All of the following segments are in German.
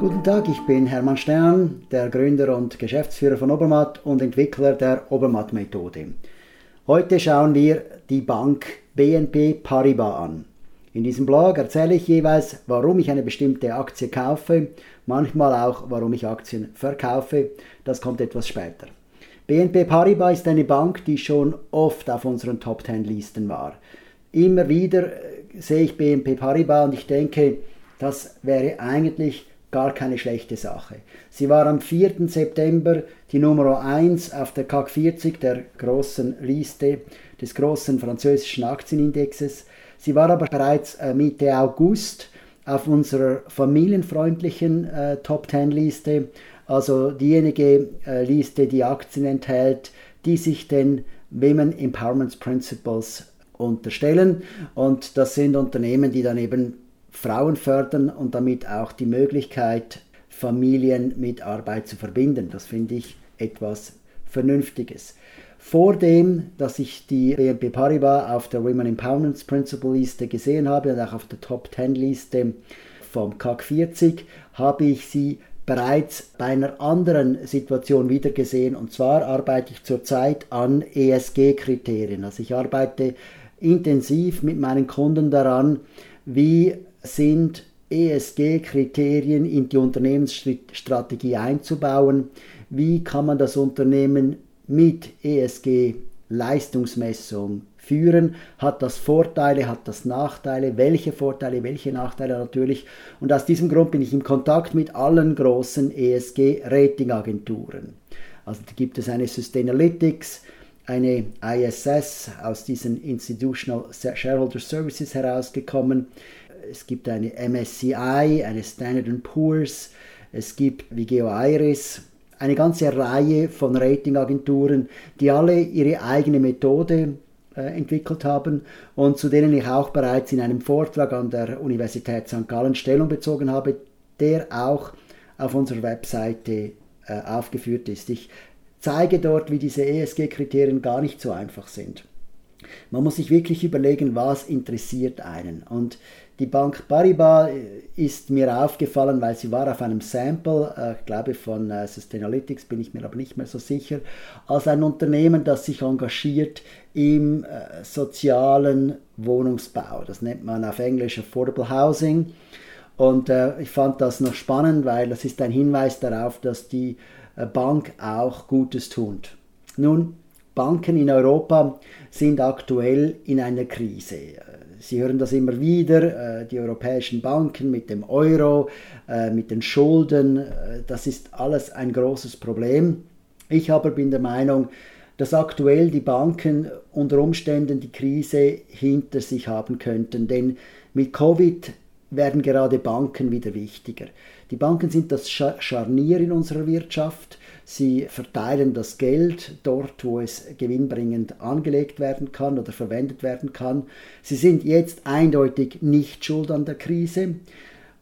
Guten Tag, ich bin Hermann Stern, der Gründer und Geschäftsführer von Obermatt und Entwickler der Obermatt-Methode. Heute schauen wir die Bank BNP Paribas an. In diesem Blog erzähle ich jeweils, warum ich eine bestimmte Aktie kaufe, manchmal auch, warum ich Aktien verkaufe. Das kommt etwas später. BNP Paribas ist eine Bank, die schon oft auf unseren Top 10 Listen war. Immer wieder äh, sehe ich BNP Paribas und ich denke, das wäre eigentlich gar keine schlechte Sache. Sie war am 4. September die Nummer 1 auf der CAC 40, der großen Liste des großen französischen Aktienindexes. Sie war aber bereits äh, Mitte August auf unserer familienfreundlichen äh, Top 10 Liste, also diejenige äh, Liste, die Aktien enthält, die sich den Women Empowerment Principles unterstellen. Und das sind Unternehmen, die dann eben Frauen fördern und damit auch die Möglichkeit, Familien mit Arbeit zu verbinden. Das finde ich etwas Vernünftiges. Vor dem, dass ich die BNP Paribas auf der Women Empowerment Principle Liste gesehen habe und auch auf der Top 10 Liste vom CAC 40, habe ich sie bereits bei einer anderen Situation wieder gesehen. Und zwar arbeite ich zurzeit an ESG-Kriterien. Also ich arbeite intensiv mit meinen Kunden daran, wie sind ESG-Kriterien in die Unternehmensstrategie einzubauen. Wie kann man das Unternehmen mit ESG-Leistungsmessung führen? Hat das Vorteile, hat das Nachteile? Welche Vorteile, welche Nachteile natürlich? Und aus diesem Grund bin ich in Kontakt mit allen großen ESG-Ratingagenturen. Also gibt es eine Sustainalytics, eine ISS aus diesen Institutional Shareholder Services herausgekommen es gibt eine MSCI, eine Standard Poor's, es gibt Vigeo Iris, eine ganze Reihe von Ratingagenturen, die alle ihre eigene Methode äh, entwickelt haben und zu denen ich auch bereits in einem Vortrag an der Universität St. Gallen Stellung bezogen habe, der auch auf unserer Webseite äh, aufgeführt ist. Ich zeige dort, wie diese ESG-Kriterien gar nicht so einfach sind. Man muss sich wirklich überlegen, was interessiert einen. Und die Bank Paribas äh, ist mir aufgefallen, weil sie war auf einem Sample, äh, ich glaube von äh, Sustainalytics, bin ich mir aber nicht mehr so sicher, als ein Unternehmen, das sich engagiert im äh, sozialen Wohnungsbau. Das nennt man auf Englisch Affordable Housing. Und äh, ich fand das noch spannend, weil das ist ein Hinweis darauf, dass die äh, Bank auch Gutes tut. Nun, Banken in Europa sind aktuell in einer Krise. Sie hören das immer wieder, äh, die europäischen Banken mit dem Euro, äh, mit den Schulden, äh, das ist alles ein großes Problem. Ich aber bin der Meinung, dass aktuell die Banken unter Umständen die Krise hinter sich haben könnten, denn mit Covid werden gerade Banken wieder wichtiger. Die Banken sind das Scharnier in unserer Wirtschaft. Sie verteilen das Geld dort, wo es gewinnbringend angelegt werden kann oder verwendet werden kann. Sie sind jetzt eindeutig nicht schuld an der Krise.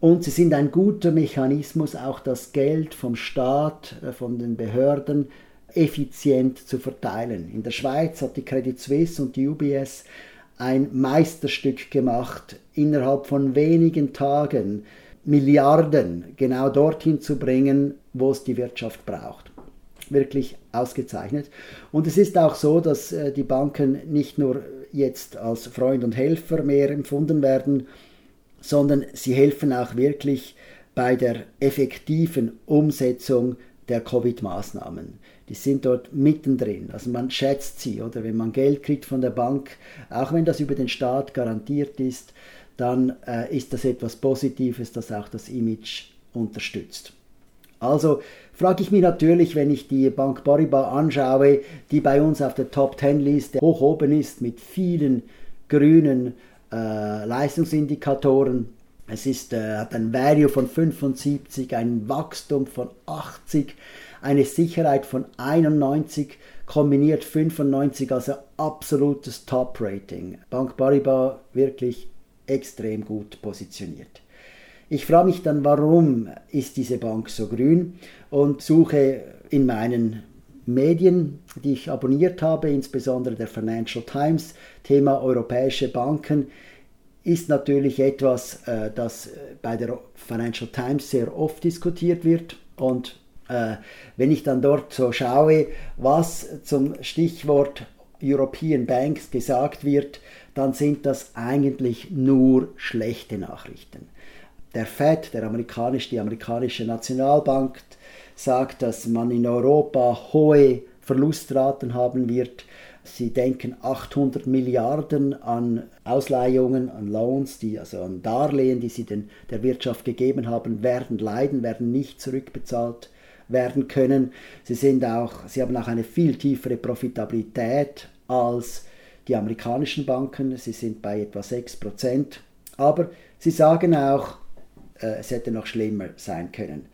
Und sie sind ein guter Mechanismus, auch das Geld vom Staat, äh, von den Behörden effizient zu verteilen. In der Schweiz hat die Credit Suisse und die UBS ein Meisterstück gemacht, innerhalb von wenigen Tagen Milliarden genau dorthin zu bringen, wo es die Wirtschaft braucht wirklich ausgezeichnet. Und es ist auch so, dass äh, die Banken nicht nur jetzt als Freund und Helfer mehr empfunden werden, sondern sie helfen auch wirklich bei der effektiven Umsetzung der Covid-Maßnahmen. Die sind dort mittendrin. Also man schätzt sie, oder wenn man Geld kriegt von der Bank, auch wenn das über den Staat garantiert ist, dann äh, ist das etwas Positives, das auch das Image unterstützt. Also frage ich mich natürlich, wenn ich die Bank Paribas anschaue, die bei uns auf der Top 10 Liste hoch oben ist mit vielen grünen äh, Leistungsindikatoren. Es ist, äh, hat ein Value von 75, ein Wachstum von 80, eine Sicherheit von 91, kombiniert 95, also absolutes Top-Rating. Bank Paribas wirklich extrem gut positioniert. Ich frage mich dann, warum ist diese Bank so grün und suche in meinen Medien, die ich abonniert habe, insbesondere der Financial Times, Thema europäische Banken, ist natürlich etwas, äh, das bei der Financial Times sehr oft diskutiert wird. Und äh, wenn ich dann dort so schaue, was zum Stichwort European Banks gesagt wird, dann sind das eigentlich nur schlechte Nachrichten. Der Fed, der amerikanische, die amerikanische Nationalbank, sagt, dass man in Europa hohe Verlustraten haben wird. Sie denken 800 Milliarden an Ausleihungen, an Loans, die, also an Darlehen, die sie den, der Wirtschaft gegeben haben, werden leiden, werden nicht zurückbezahlt werden können. Sie, sind auch, sie haben auch eine viel tiefere Profitabilität als die amerikanischen Banken. Sie sind bei etwa 6%. Aber sie sagen auch, es hätte noch schlimmer sein können.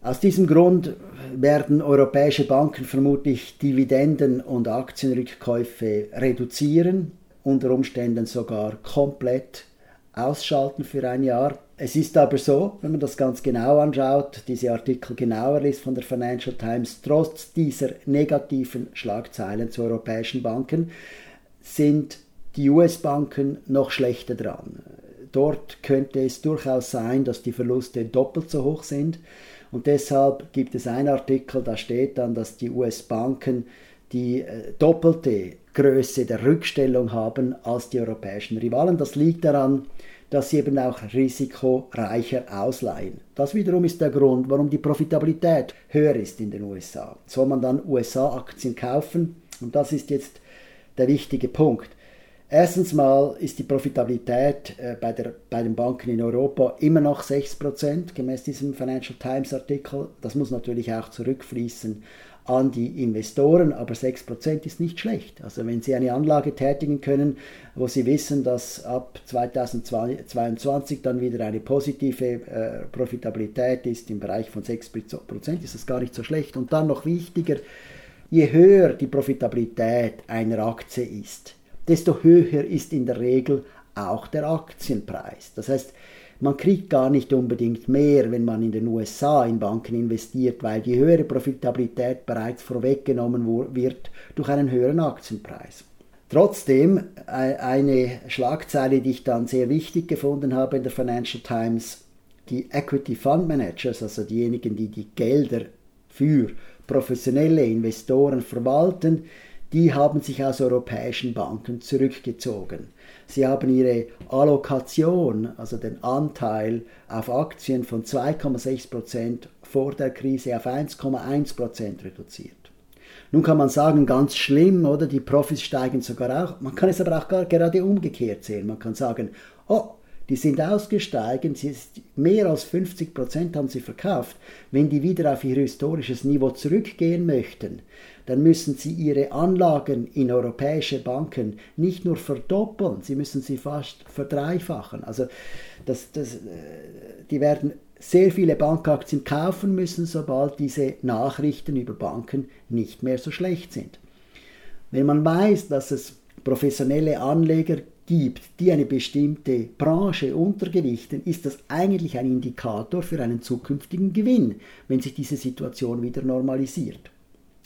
Aus diesem Grund werden europäische Banken vermutlich Dividenden und Aktienrückkäufe reduzieren, unter Umständen sogar komplett ausschalten für ein Jahr. Es ist aber so, wenn man das ganz genau anschaut, diese Artikel genauer liest von der Financial Times, trotz dieser negativen Schlagzeilen zu europäischen Banken, sind die US-Banken noch schlechter dran. Dort könnte es durchaus sein, dass die Verluste doppelt so hoch sind. Und deshalb gibt es einen Artikel, da steht dann, dass die US-Banken die äh, doppelte Größe der Rückstellung haben als die europäischen Rivalen. Das liegt daran, dass sie eben auch risikoreicher ausleihen. Das wiederum ist der Grund, warum die Profitabilität höher ist in den USA. Soll man dann USA-Aktien kaufen? Und das ist jetzt der wichtige Punkt. Erstens mal ist die Profitabilität äh, bei, der, bei den Banken in Europa immer noch 6%, gemäß diesem Financial Times Artikel. Das muss natürlich auch zurückfließen an die Investoren, aber 6% ist nicht schlecht. Also wenn Sie eine Anlage tätigen können, wo Sie wissen, dass ab 2022 dann wieder eine positive äh, Profitabilität ist im Bereich von 6%, ist das gar nicht so schlecht. Und dann noch wichtiger, je höher die Profitabilität einer Aktie ist, desto höher ist in der Regel auch der Aktienpreis. Das heißt, man kriegt gar nicht unbedingt mehr, wenn man in den USA in Banken investiert, weil die höhere Profitabilität bereits vorweggenommen wird durch einen höheren Aktienpreis. Trotzdem äh, eine Schlagzeile, die ich dann sehr wichtig gefunden habe in der Financial Times, die Equity Fund Managers, also diejenigen, die die Gelder für professionelle Investoren verwalten, die haben sich aus europäischen Banken zurückgezogen. Sie haben ihre Allokation, also den Anteil auf Aktien von 2,6% vor der Krise auf 1,1% reduziert. Nun kann man sagen, ganz schlimm, oder? Die Profis steigen sogar auch. Man kann es aber auch gerade umgekehrt sehen. Man kann sagen, oh, die sind ausgestiegen, sie ist, mehr als 50 Prozent haben sie verkauft. Wenn die wieder auf ihr historisches Niveau zurückgehen möchten, dann müssen sie ihre Anlagen in europäische Banken nicht nur verdoppeln, sie müssen sie fast verdreifachen. Also das, das, äh, die werden sehr viele Bankaktien kaufen müssen, sobald diese Nachrichten über Banken nicht mehr so schlecht sind. Wenn man weiß, dass es professionelle Anleger gibt, die eine bestimmte Branche untergewichten, ist das eigentlich ein Indikator für einen zukünftigen Gewinn, wenn sich diese Situation wieder normalisiert.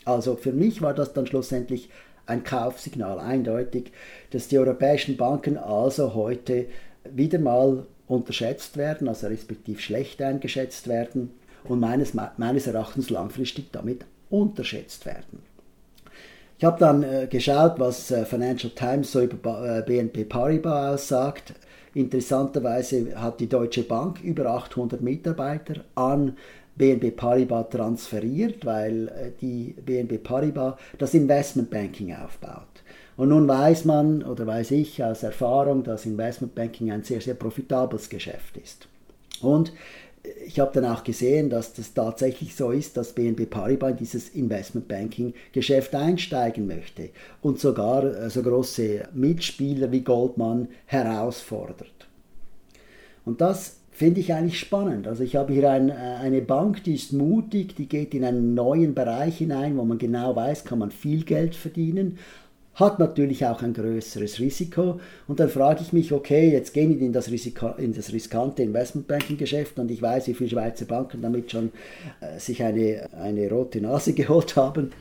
Also für mich war das dann schlussendlich ein Kaufsignal, eindeutig, dass die europäischen Banken also heute wieder mal unterschätzt werden, also respektiv schlecht eingeschätzt werden und meines, meines Erachtens langfristig damit unterschätzt werden. Ich habe dann äh, geschaut, was äh, Financial Times so über äh, BNP Paribas aussagt. Interessanterweise hat die Deutsche Bank über 800 Mitarbeiter an BNP Paribas transferiert, weil äh, die BNP Paribas das Investmentbanking aufbaut. Und nun weiß man oder weiß ich aus Erfahrung, dass Investmentbanking ein sehr, sehr profitables Geschäft ist. Und ich habe dann auch gesehen, dass das tatsächlich so ist, dass BNP Paribas in dieses Investmentbanking-Geschäft einsteigen möchte und sogar äh, so große Mitspieler wie Goldman herausfordert. Und das finde ich eigentlich spannend. Also ich habe hier ein, äh, eine Bank, die ist mutig, die geht in einen neuen Bereich hinein, wo man genau weiß, kann man viel Geld verdienen, hat natürlich auch ein größeres Risiko. Und dann frage ich mich, okay, jetzt gehen wir in das, Risiko, in das riskante Investmentbanking-Geschäft und ich weiß, wie viele Schweizer Banken damit schon äh, sich eine, eine rote Nase geholt haben.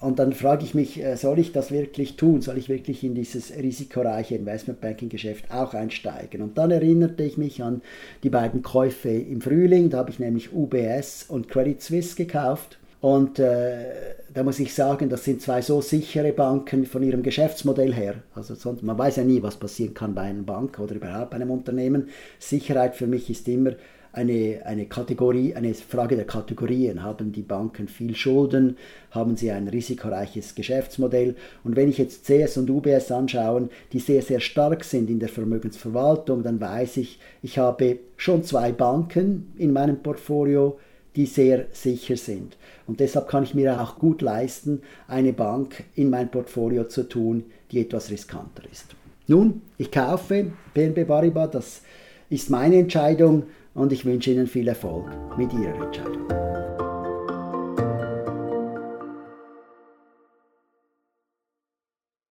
Und dann frage ich mich, äh, soll ich das wirklich tun? Soll ich wirklich in dieses risikoreiche Investmentbanking-Geschäft auch einsteigen? Und dann erinnerte ich mich an die beiden Käufe im Frühling. Da habe ich nämlich UBS und Credit Suisse gekauft. Und äh, da muss ich sagen, das sind zwei so sichere Banken von ihrem Geschäftsmodell her. Also sonst, man weiß ja nie, was passieren kann bei einer Bank oder überhaupt bei einem Unternehmen. Sicherheit für mich ist immer eine, eine Kategorie, eine Frage der Kategorien. Haben die Banken viel Schulden? Haben sie ein risikoreiches Geschäftsmodell? Und wenn ich jetzt CS und UBS anschaue, die sehr, sehr stark sind in der Vermögensverwaltung, dann weiß ich, ich habe schon zwei Banken in meinem Portfolio, die sehr sicher sind. Und deshalb kann ich mir auch gut leisten, eine Bank in mein Portfolio zu tun, die etwas riskanter ist. Nun, ich kaufe BNB Paribas, das ist meine Entscheidung und ich wünsche Ihnen viel Erfolg mit Ihrer Entscheidung.